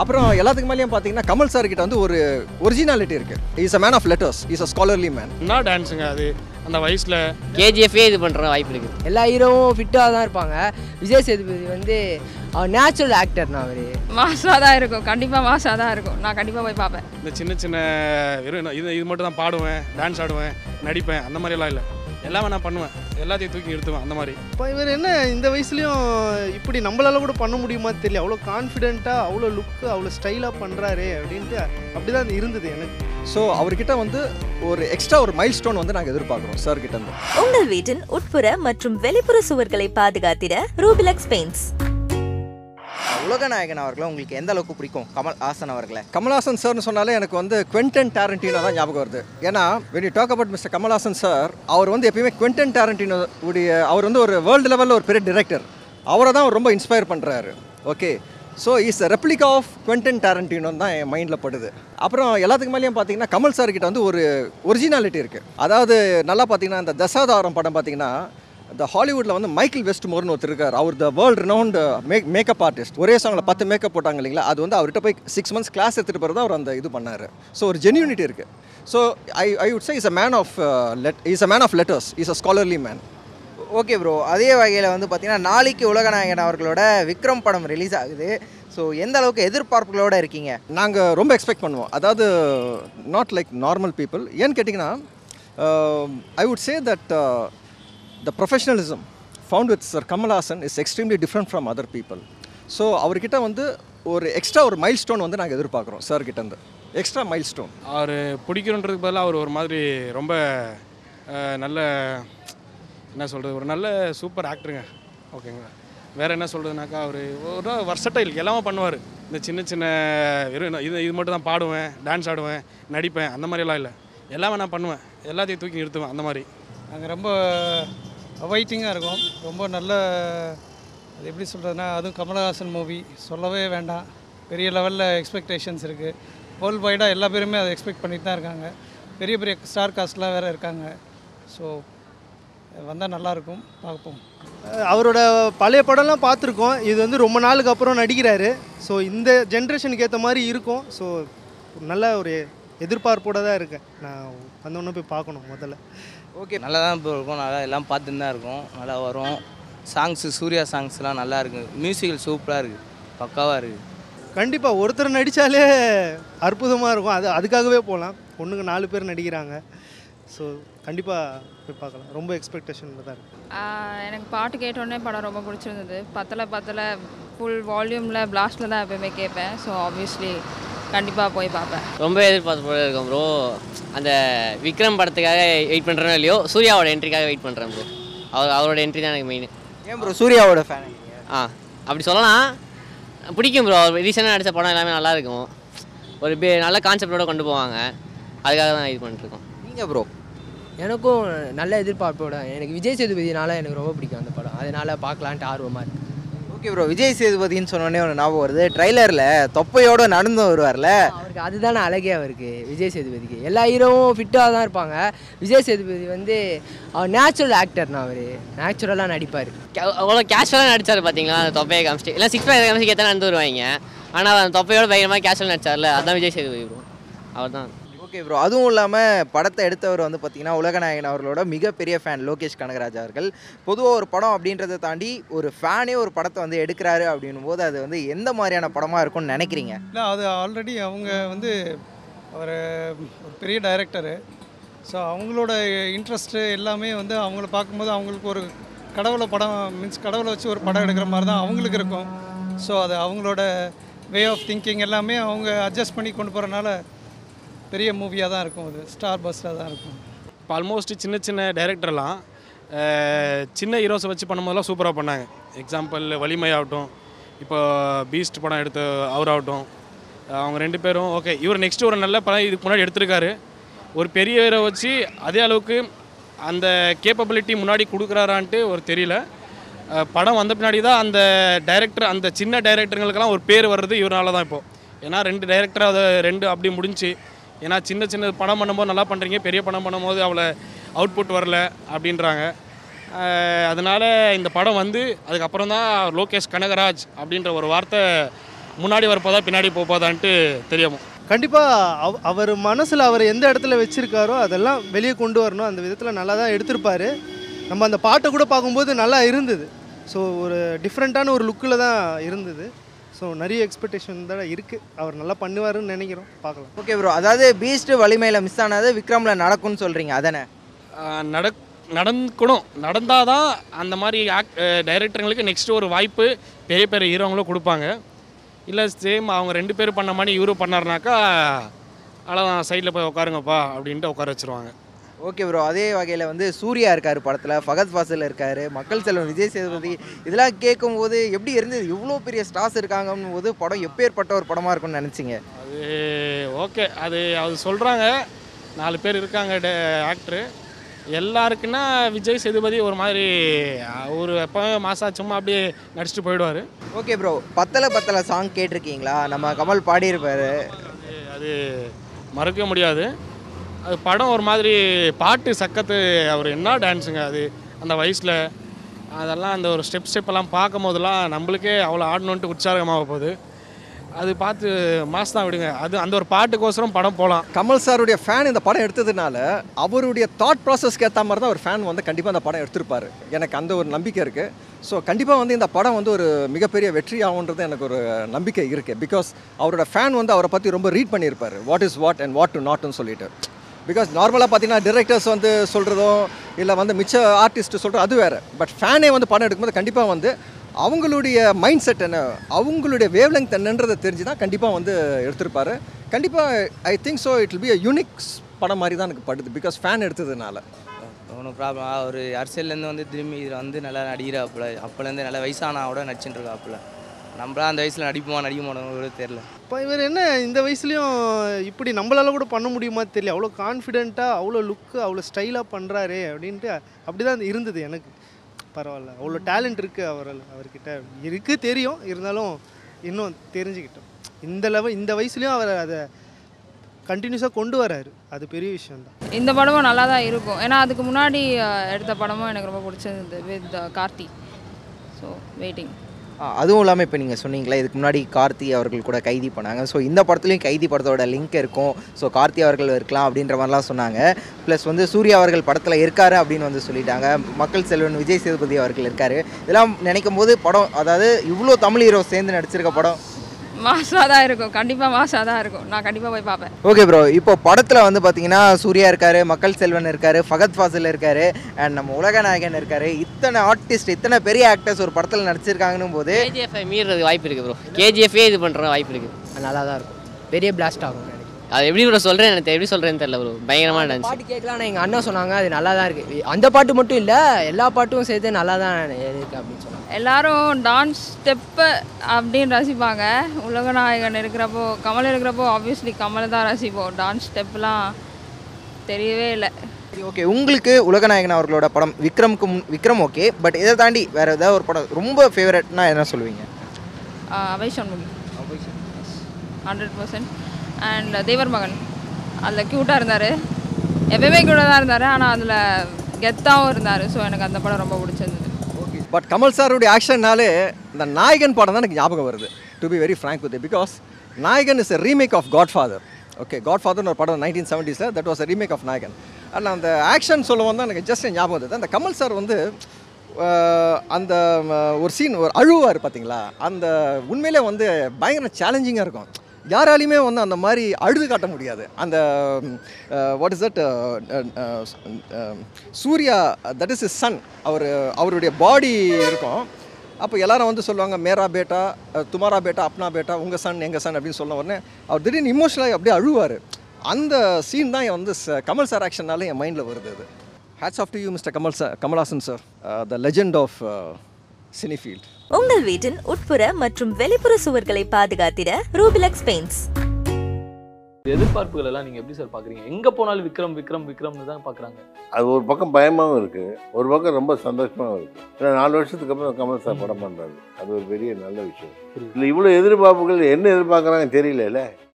அப்புறம் எல்லாத்துக்கு மேலேயும் பார்த்தீங்கன்னா கமல் சார் கிட்ட வந்து ஒரு ஒரிஜினாலிட்டி இருக்கு. Is a man of letters is a scholarly man என்ன டான்ஸுங்க அது? அந்த வயசில் கேஜிஎஃபே இது பண்ணுற வாய்ப்பு இருக்குது எல்லா ஹீரோவும் ஃபிட்டாக தான் இருப்பாங்க. விஜய் சேதுபதி வந்து அவர் நேச்சுரல் ஆக்டர்னா அவர். மாசாக தான் இருக்கும். கண்டிப்பாக மாசாக தான் இருக்கும். நான் கண்டிப்பாக போய் பார்ப்பேன். இந்த சின்ன சின்ன இது இது மட்டும் தான் பாடுவேன் டான்ஸ் ஆடுவேன் நடிப்பேன் அந்த மாதிரியெல்லாம் இல்லை. எல்லாமே நான் பண்ணுவேன். எல்லாத்தையும் தூக்கி நிறுத்துவேன் அந்த மாதிரி. இப்போ இவர் என்ன இந்த வயசுலயும் இப்படி நம்மளால கூட பண்ண முடியுமா தெரியல. அவ்வளோ கான்ஃபிடென்ட்டாக அவ்வளோ லுக்கு அவ்வளோ ஸ்டைலாக பண்ணுறாரு அப்படின்ட்டு அப்படிதான் இருந்தது எனக்கு. ஸோ அவர்கிட்ட வந்து ஒரு எக்ஸ்ட்ரா ஒரு மைல் ஸ்டோன் வந்து நாங்கள் எதிர்பார்க்குறோம் சார் கிட்ட இருந்து. உங்கள் வீட்டின் உட்புற மற்றும் வெளிப்புற சுவர்களை பாதுகாத்திட ரூபிலக்ஸ் பெயிண்ட்ஸ் உலகநாயகன் அவர்களை உங்களுக்கு எந்த அளவுக்கு பிடிக்கும்? கமல் ஹாசன் அவர்களை. கமல்ஹாசன் சார்னு சொன்னாலே எனக்கு வந்து குவென்டன் டேரண்டினோ தான் ஞாபகம் வருது. ஏன்னா when you talk about mister Kamal Haasan sir அவர் வந்து எப்பயுமே குவென்டன் டேரண்டினோ உடைய அவர் வந்து ஒரு வேர்ல்டு லெவலில் ஒரு பெரிய டிரெக்டர் அவரை தான் ரொம்ப இன்ஸ்பயர் பண்ணுறாரு okay so is replica of Quentin Tarantino தான் என் மைண்டில் படுது. அப்புறம் எல்லாத்துக்கு மேலேயும் பார்த்தீங்கன்னா கமல் சார் கிட்ட வந்து ஒரு ஒரிஜினாலிட்டி இருக்குது அதாவது நல்லா பார்த்தீங்கன்னா இந்த தசாதாரம் படம் பார்த்தீங்கன்னா இந்த ஹாலிவுட்டில் வந்து மைக்கேல் வெஸ்ட்மோர்னு ஒருத்தர் இருக்கார். அவர் the world renowned make makeup artist ஒரே சாங்கில் பத்து மேக்கப் போட்டாங்க இல்லைங்களா? அது வந்து அவர்கிட்ட போய் சிக்ஸ் மந்த்ஸ் கிளாஸ் எடுத்துகிட்டு பிறகு அவர் அந்த இது பண்ணார். ஸோ ஒரு ஜென்யூனிட்டி இருக்குது so I I would say is a man of let is a man of letters is a scholarly man okay bro அதே வகையில் வந்து பார்த்தீங்கன்னா நாளைக்கு உலகநாயகன் அவர்களோட விக்ரம் படம் ரிலீஸ் ஆகுது. ஸோ எந்த அளவுக்கு எதிர்பார்ப்புகளோட இருக்கீங்க? நாங்கள் ரொம்ப எக்ஸ்பெக்ட் பண்ணுவோம். அதாவது நாட் லைக் நார்மல் பீப்புள் ஏன்னு கேட்டிங்கன்னா ஐ would say that the professionalism found with sir Kamal Haasan is extremely different from other people so அவர்கிட்ட வந்து ஒரு எக்ஸ்ட்ரா ஒரு மைல் ஸ்டோன் வந்து நாங்கள் எதிர்பார்க்குறோம் சார் கிட்டேருந்து எக்ஸ்ட்ரா மைல் ஸ்டோன் அவர் பிடிக்கணுன்றதுக்கு பதிலாக அவர் ஒரு மாதிரி ரொம்ப நல்ல என்ன சொல்கிறது ஒரு நல்ல சூப்பர் ஆக்டருங்க ஓகேங்களா வேறு என்ன சொல்கிறதுனாக்கா அவர் ஒரு வர்சட்டைல் எல்லாமே பண்ணுவார். இந்த சின்ன சின்ன வெறும் இது இது மட்டும் தான் பாடுவேன் டான்ஸ் ஆடுவேன் நடிப்பேன் அந்த மாதிரியெல்லாம் இல்லை. எல்லாமே நான் பண்ணுவேன். எல்லாத்தையும் தூக்கி நிறுத்துவேன் அந்த மாதிரி. நாங்கள் ரொம்ப அவைட்டிங்காக இருக்கும். ரொம்ப நல்ல அது எப்படி சொல்கிறதுனா அதுவும் கமலஹாசன் மூவி சொல்லவே வேண்டாம். பெரிய லெவலில் எக்ஸ்பெக்டேஷன்ஸ் இருக்குது வேர்ல்டு வைடாக எல்லா பேருமே அதை எக்ஸ்பெக்ட் பண்ணிட்டு தான் இருக்காங்க. பெரிய பெரிய ஸ்டார் காஸ்ட்லாம் வேறு இருக்காங்க. ஸோ வந்தால் நல்லாயிருக்கும் பார்ப்போம். அவரோட பழைய படம்லாம் பார்த்துருக்கோம். இது வந்து ரொம்ப நாளுக்கு அப்புறம் நடிக்கிறாரு. ஸோ இந்த ஜென்ரேஷனுக்கு ஏற்ற மாதிரி இருக்கும். ஸோ நல்ல ஒரு எதிர்பார்ப்போட தான் இருக்கேன். நான் வந்தோடனே போய் பார்க்கணும் முதல்ல. ஓகே. நல்லா தான் இப்போ இருக்கும். நல்லா எல்லாம் பார்த்துன்னு தான் இருக்கும். நல்லா வரும். சாங்ஸு சூர்யா சாங்ஸ்லாம் நல்லா இருக்குது மியூசிக்கல் சூப்பராக இருக்குது பக்காவாக இருக்குது கண்டிப்பாக ஒருத்தர் நடித்தாலே அற்புதமாக இருக்கும். அது அதுக்காகவே போகலாம். பொண்ணுங்க நாலு பேர் நடிக்கிறாங்க. ஸோ கண்டிப்பாக போய் பார்க்கலாம். ரொம்ப எக்ஸ்பெக்டேஷனில் தான் இருக்குது எனக்கு பாட்டு கேட்டோடனே படம் ரொம்ப பிடிச்சிருந்தது. பத்தலை பத்தலை ஃபுல் வால்யூமில் பிளாஸ்டில் தான் எப்பயுமே கேட்பேன். ஸோ ஆப்வியஸ்லி கண்டிப்பாக போய் பார்ப்பேன். ரொம்ப எதிர்பார்த்து போல இருக்கோம் ப்ரோ அந்த விக்ரம் படத்துக்காக வெயிட் பண்ணுறேனோ இல்லையோ சூர்யாவோட என்ட்ரிக்காக வெயிட் பண்ணுறேன் ப்ரோ அவர் அவரோட என்ட்ரி தான் எனக்கு மெயின் ஏன் ப்ரோ சூர்யாவோட ஃபேன் ஆ அப்படி சொல்லலாம் பிடிக்கும் ப்ரோ அவர் ரீசெண்டாக நடித்த படம் எல்லாமே நல்லா இருக்கும். ஒரு பே நல்ல கான்செப்டோட கொண்டு போவாங்க. அதுக்காக தான் இது பண்ணிட்டுருக்கோம். நீங்கள் ப்ரோ எனக்கும் நல்ல எதிர்பார்ப்போட எனக்கு விஜய் சேதுபதினால எனக்கு ரொம்ப பிடிக்கும் அந்த படம். அதனால பார்க்கலான்ட்டு ஆர்வமாக இருக்கு. ஓகே ப்ரோ விஜய் சேதுபதின்னு சொன்னோடனே ஒன்று ஞாபகம் வருது. ட்ரைலரில் தொப்பையோடு நடந்து வருவார்ல. அவருக்கு அதுதானே அழகே அவருக்கு விஜய் சேதுபதிக்கு. எல்லா ஹீரோவும் ஃபிட்டாக தான் இருப்பாங்க. விஜய் சேதுபதி வந்து அவர் நேச்சுரல் ஆக்டர்னா அவர். நேச்சுரலாக நடிப்பார். அவ்வளோ கேஷுவலாக நடிச்சார் பார்த்தீங்களா அந்த தொப்பையை காமிச்சிட்டு. இல்லை சிக்ஸ் பேக் காமிச்சு எத்தனை நடந்து வருவாங்க. ஆனால் அந்த தொப்பையோட பயங்கரமாக கேஷுவல் நடிச்சார்ல. அதான் விஜய் சேதுபதி ப்ரோ அவர் தான் ஓகே ப்ரோ அதுவும் இல்லாமல் படத்தை எடுத்தவர் வந்து பார்த்தீங்கன்னா உலகநாயகன் அவர்களோட மிகப்பெரிய ஃபேன் லோகேஷ் கனகராஜ் அவர்கள். பொதுவாக ஒரு படம் அப்படின்றத தாண்டி ஒரு ஃபேனே ஒரு படத்தை வந்து எடுக்கிறாரு அப்படின்னும் போது அது வந்து எந்த மாதிரியான படமாக இருக்கும்னு நினைக்கிறீங்க? இல்லை அது ஆல்ரெடி அவங்க வந்து ஒரு ஒரு பெரிய டைரக்டரு ஸோ அவங்களோட இன்ட்ரெஸ்ட்டு எல்லாமே வந்து அவங்கள பார்க்கும்போது அவங்களுக்கு ஒரு கடவுளை படம் மீன்ஸ் கடவுளை வச்சு ஒரு படம் எடுக்கிற மாதிரி தான் அவங்களுக்கு இருக்கும். ஸோ அது அவங்களோட வே ஆஃப் திங்கிங் எல்லாமே அவங்க அட்ஜஸ்ட் பண்ணி கொண்டு போகிறனால பெரிய மூவியாக தான் இருக்கும் அது. ஸ்டார் பஸ்ஸாக தான் இருக்கும். இப்போ ஆல்மோஸ்ட் சின்ன சின்ன டைரக்டர்லாம் சின்ன ஹீரோஸை வச்சு பண்ணும்போதெல்லாம் சூப்பராக பண்ணாங்க. எக்ஸாம்பிள் வலிமை ஆகட்டும் இப்போ பீஸ்ட் படம் எடுத்த அவராகட்டும் அவங்க ரெண்டு பேரும் ஓகே இவர் நெக்ஸ்ட் ஒரு நல்ல படம் இதுக்கு முன்னாடி எடுத்திருக்காரு. ஒரு பெரிய ஹீரோ வச்சு அதே அளவுக்கு அந்த கேப்பபிலிட்டி முன்னாடி கொடுக்குறாரான்ட்டு ஒரு தெரியல. படம் வந்த பின்னாடி தான் அந்த டைரக்டர் அந்த சின்ன டைரக்டருங்களுக்கெல்லாம் ஒரு பேர் வர்றது இவரால் தான் இப்போது ஏன்னா ரெண்டு டைரக்டர் அதை ரெண்டு அப்படி முடிஞ்சு ஏன்னா சின்ன சின்ன படம் பண்ணும்போது நல்லா பண்ணுறீங்க பெரிய படம் பண்ணும்போது அவ்வளோ அவுட்புட் வரல அப்படின்றாங்க. அதனால் இந்த படம் வந்து அதுக்கப்புறம் தான் லோகேஷ் கனகராஜ் அப்படின்ற ஒரு வார்த்தை முன்னாடி வரப்போதா பின்னாடி போப்போதான்ட்டு தெரியும். கண்டிப்பாக அவ அவர் மனசில் அவர் எந்த இடத்துல வச்சுருக்காரோ அதெல்லாம் வெளியே கொண்டு வரணும். அந்த விதத்தில் நல்லா தான் எடுத்திருப்பார். நம்ம அந்த பாட்டை கூட பார்க்கும்போது நல்லா இருந்தது. ஸோ ஒரு டிஃப்ரெண்ட்டான ஒரு லுக்கில் தான் இருந்தது. ஸோ நிறைய எக்ஸ்பெக்டேஷன் தான் இருக்குது அவர் நல்லா பண்ணுவாருன்னு நினைக்கிறோம். பார்க்கலாம். ஓகே ப்ரோ அதாவது பீஸ்ட் வலிமையில் மிஸ் ஆனது விக்ரமில் நடக்கும்னு சொல்கிறீங்க அதானே. நடக் நடக்கணும் நடந்தால் தான் அந்த மாதிரி ஆக்ட் டைரக்டருங்களுக்கு நெக்ஸ்ட் ஒரு வாய்ப்பு பெரிய பெரிய ஹீரோங்களும் கொடுப்பாங்க. இல்லை சேம் அவங்க ரெண்டு பேரும் பண்ண மாதிரி இவரும் பண்ணாருனாக்கா அவ்வளோதான் சைடில் போய் உட்காருங்கப்பா அப்படின்ட்டு உட்கார வச்சுருவாங்க. ஓகே ப்ரோ அதே வகையில் வந்து சூர்யா இருக்கார் படத்தில் ஃபகத் ஃபாசில் இருக்கார் மக்கள் செல்வன் விஜய் சேதுபதி இதெல்லாம் கேட்கும்போது எப்படி இருந்தது? இவ்வளோ பெரிய ஸ்டார்ஸ் இருக்காங்கன்னு போது படம் எப்பேற்பட்ட ஒரு படமாக இருக்கும்னு நினச்சிங்க? அது ஓகே அது அது சொல்கிறாங்க நாலு பேர் இருக்காங்க ஆக்டரு எல்லாருக்குன்னா விஜய் சேதுபதி ஒரு மாதிரி ஒரு எப்போவே மாசா சும்மா அப்படியே நடிச்சுட்டு போயிடுவார். ஓகே ப்ரோ பத்தலை பத்தலை சாங் கேட்டிருக்கீங்களா? நம்ம கமல் பாடியிருப்பாரு. அது மறக்க முடியாது. அது படம் ஒரு மாதிரி பாட்டு சக்கத்து அவர் என்ன டான்ஸுங்க அது அந்த வயசில். அதெல்லாம் அந்த ஒரு ஸ்டெப் ஸ்டெப்பெல்லாம் பார்க்கும் போதெல்லாம் நம்மளுக்கே அவ்வளோ ஆடணுன்ட்டு உற்சாகமாக போகுது. அது பார்த்து மாஸ் தான் விடுங்க. அது அந்த ஒரு பாட்டுக்கோசரம் படம் போகலாம் கமல் சாருடைய ஃபேன் இந்த படம் எடுத்ததுனால அவருடைய தாட் ப்ராசஸ்க்கு ஏற்ற மாதிரி தான் ஒரு ஃபேன் வந்து கண்டிப்பாக அந்த படம் எடுத்திருப்பார். எனக்கு அந்த ஒரு நம்பிக்கை இருக்குது ஸோ கண்டிப்பாக வந்து இந்த படம் வந்து ஒரு மிகப்பெரிய வெற்றி ஆகுன்றது எனக்கு ஒரு நம்பிக்கை இருக்குது பிகாஸ் அவரோட ஃபேன் வந்து அவரை பற்றி ரொம்ப ரீட் பண்ணியிருப்பார். What is what and what to நாட்னு சொல்லிட்டு. பிகாஸ் நார்மலாக பார்த்தீங்கன்னா டிரெக்டர்ஸ் வந்து சொல்கிறதும் இல்லை வந்து மிச்ச ஆர்டிஸ்ட் சொல்கிறோம் அது வேறு. பட் ஃபேனே வந்து படம் எடுக்கும்போது கண்டிப்பாக வந்து அவங்களுடைய மைண்ட் செட் என்ன அவங்களுடைய வேவ் லெங்க் என்னன்றதை தெரிஞ்சு தான் கண்டிப்பாக வந்து எடுத்திருப்பார். கண்டிப்பாக I think so it will be a uniques படம் மாதிரி தான் எனக்கு படுது பிகாஸ் ஃபேன் எடுத்ததுனால. ஒன்றும் ப்ராப்ளம் அவர் அரசியல்லேருந்து வந்து திரும்பி இதில் வந்து நல்லா நடிகிறாப்புல அப்போலேருந்து நல்லா வயசானாவோட நடிச்சுட்டு இருக்காப்புல. நம்மளாம் அந்த வயசில் நடிப்போமா நடிக்க மாட்டோம் தெரியல. இப்போ இவர் என்ன இந்த வயசுலேயும் இப்படி நம்மளால கூட பண்ண முடியுமா தெரியல. அவ்வளோ கான்ஃபிடென்ட்டாக அவ்வளோ லுக்கு அவ்வளோ ஸ்டைலாக பண்ணுறாரு அப்படின்ட்டு அப்படி தான் இருந்தது எனக்கு. பரவாயில்ல. அவ்வளோ டேலண்ட் இருக்குது அவரால் அவர்கிட்ட. இருக்குது தெரியும். இருந்தாலும் இன்னும் தெரிஞ்சுக்கிட்டோம். இந்த லெவல் இந்த வயசுலேயும் அவர் அதை கண்டினியூஸாக கொண்டு வராரு. அது பெரிய விஷயம் தான் இந்த படமும் நல்லா தான் இருக்கும். ஏன்னா அதுக்கு முன்னாடி எடுத்த படமும் எனக்கு ரொம்ப பிடிச்சிருந்தது வித் கார்த்தி. ஸோ வெயிட்டிங் அதுவும் இல்லாமல் இப்போ நீங்கள் சொன்னீங்களே இதுக்கு முன்னாடி கார்த்தி அவர்கள் கூட கைதி பண்ணாங்க. ஸோ இந்த படத்துலையும் கைதி படத்தோட லிங்க் இருக்கும். ஸோ கார்த்தி அவர்கள் இருக்கலாம் அப்படின்ற மாதிரிலாம் சொன்னாங்க. ப்ளஸ் வந்து சூர்யா அவர்கள் படத்தில் இருக்காரு அப்படின்னு வந்து சொல்லிட்டாங்க. மக்கள் செல்வன் விஜய் சேதுபதி அவர்கள் இருக்காரு. இதெல்லாம் நினைக்கும் போது படம் அதாவது இவ்வளோ தமிழ் ஹீரோ சேர்ந்து நடிச்சிருக்க படம் மாசாக தான் இருக்கும். கண்டிப்பாக மாசாக தான் இருக்கும். நான் கண்டிப்பாக போய் பார்ப்பேன். ஓகே ப்ரோ இப்போ படத்தில் வந்து பார்த்தீங்கன்னா சூர்யா இருக்காரு மக்கள் செல்வன் இருக்காரு ஃபகத் ஃபாசில் இருக்காரு அண்ட் நம்ம உலகநாயகன் இருக்காரு. இத்தனை ஆர்டிஸ்ட் இத்தனை பெரிய ஆக்டர்ஸ் ஒரு படத்தில் நடிச்சிருக்காங்கன்னும் போது கேஜிஎஃப் மீறது வாய்ப்பு இருக்குது ப்ரோ கேஜிஎஃபே இது பண்ணுற வாய்ப்பு இருக்குது நல்லா தான் இருக்கும். பெரிய பிளாஸ்ட் ஆகும். அது எப்படி ப்ரோ சொல்கிறேன் எனக்கு எப்படி சொல்கிறேன்னு தெரியல ப்ரோ பயங்கரமாக டான்ஸ் பாட்டு கேட்கலாம் எங்கள் அண்ணன் சொன்னாங்க அது நல்லா தான் இருக்குது அந்த பாட்டு மட்டும் இல்லை எல்லா பாட்டும் சேர்த்து நல்லா தான் இருக்கு அப்படின்னு சொன்னாங்க. எல்லாரும் டான்ஸ் ஸ்டெப்பு அப்படின்னு ரசிப்பாங்க. உலகநாயகன் இருக்கிறப்போ கமல் இருக்கிறப்போ ஆப்வியஸ்லி கமல் தான் ரசிப்போம். டான்ஸ் ஸ்டெப்லாம் தெரியவே இல்லை. ஓகே உங்களுக்கு உலகநாயகன் அவர்களோட படம் விக்ரம்க்கு முன் விக்ரம் ஓகே பட் இதை தாண்டி வேற ஏதாவது ஒரு படம் ரொம்ப ஃபேவரட்னா என்ன சொல்லுவீங்க? Avvai Shanmughi. Hundred percent and Thevar Magan. அதில் க்யூட்டாக இருந்தார். எப்பயுமே க்யூட்டாக தான் இருந்தார். ஆனால் அதில் கெத்தாகவும் இருந்தார். ஸோ எனக்கு அந்த படம் ரொம்ப பிடிச்சிருந்தது. பட் கமல் சாருடைய ஆக்ஷன்னாலே இந்த நாயகன் படம் தான் எனக்கு ஞாபகம் வருது. To be very frank with because Nayakan is a remake of Godfather okay God ஃபாதர்னு ஒரு படம் nineteen செவன்ட்டீஸில் that was a remake of Nayakan. And அந்த ஆக்ஷன் சொல்லுவோம் தான் எனக்கு ஜஸ்ட் ஞாபகம் வந்தது அந்த கமல் சார் வந்து அந்த ஒரு சீன் ஒரு அழுவார் பார்த்தீங்களா அந்த உண்மையிலே வந்து பயங்கர சேலஞ்சிங்காக இருக்கும். யாராலையுமே வந்து அந்த மாதிரி அழுது காட்ட முடியாது. அந்த what is that Suriya that is is son அவர் அவருடைய பாடி இருக்கும். அப்போ எல்லாரும் வந்து சொல்லுவாங்க மேரா பேட்டா துமாரா பேட்டா அப்னா பேட்டா உங்கள் சன் எங்கள் சன் அப்படின்னு சொல்ல உடனே அவர் திடீர்னு இமோஷனலாக அப்படியே அழுவார். அந்த சீன் தான் வந்து ச- கமல் சார் ஆக்ஷன்னாலே என் மைண்டில் வருது அது. Hats off to you mister Kamal sir Kamalhaasan sir the legend of cinefield உங்கள் வீட்டின் உட்புற மற்றும் வெளிப்புற சுவர்களை பாதுகாத்திட ரூபிலக்ஸ் பெயிண்ட்ஸ் எதிர்பார்ப்புகள் எல்லாம் நீங்க எப்படி சார் பாக்குறீங்க? எங்க போனாலும் விக்ரம் விக்ரம் விக்ரம்னு தான் பாக்குறாங்க. அது ஒரு பக்கம் பயமாகவும் இருக்குது ஒரு பக்கம் ரொம்ப சந்தோஷமாகவும் இருக்குது ஏன்னா நாலு வருஷத்துக்கு அப்புறம் கமல் சார் படம் பண்ணுறாரு அது ஒரு பெரிய நல்ல விஷயம். இல்லை இவ்வளோ எதிர்பார்ப்புகள் என்ன எதிர்பார்க்குறாங்க தெரியல